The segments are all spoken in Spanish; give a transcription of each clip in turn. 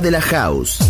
De la house.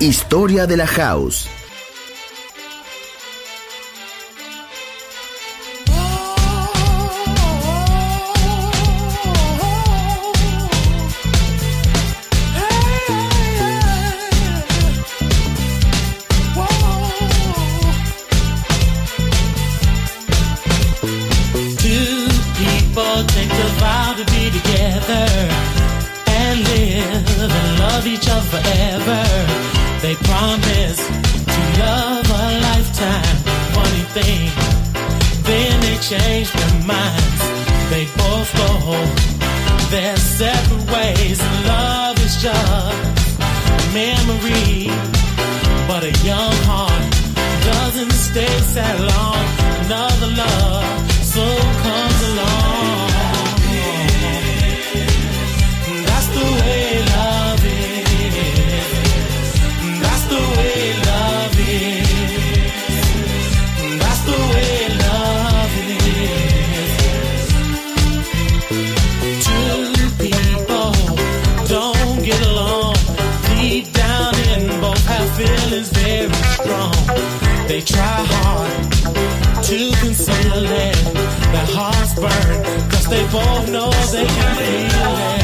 Historia de la House. and live and love each other forever. They promise to love a lifetime. Funny thing, then they change their minds. They both go their separate ways. Love is just memory, but a young heart doesn't stay that long. Another love. try hard to conceal it. Their hearts burn, cause they both know they can feel it.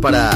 para